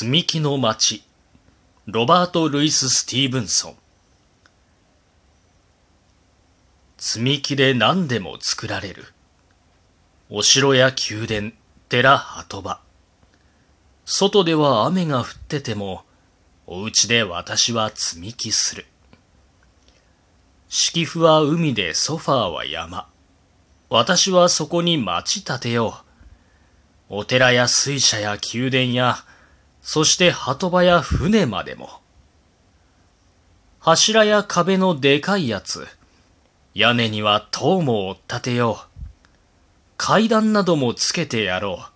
積み木の町ロバート・ルイス・スティーブンソン。積み木で何でも作られる。お城や宮殿寺鳩場。外では雨が降っててもお家で私は積み木する。敷布は海でソファーは山。私はそこに町建てよう。お寺や水車や宮殿やそして鳩場や船までも。柱や壁のでかいやつ。屋根には塔も追っ立てよう。階段などもつけてやろう。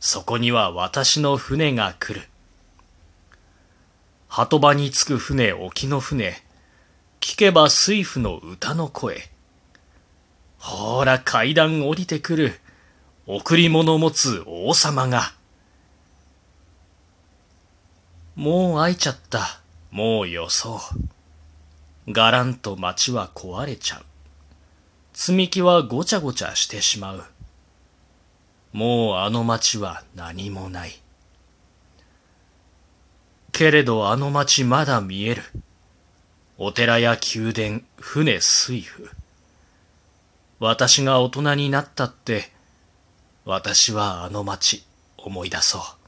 そこには私の船が来る。鳩場に着く船沖の船。聞けば水夫の歌の声。ほら階段降りてくる。贈り物持つ王様が。もう会いちゃった。もう予想。がらんと街は壊れちゃう。積み木はごちゃごちゃしてしまう。もうあの街は何もない。けれどあの街まだ見える。お寺や宮殿、船水夫。私が大人になったって、私はあの街思い出そう。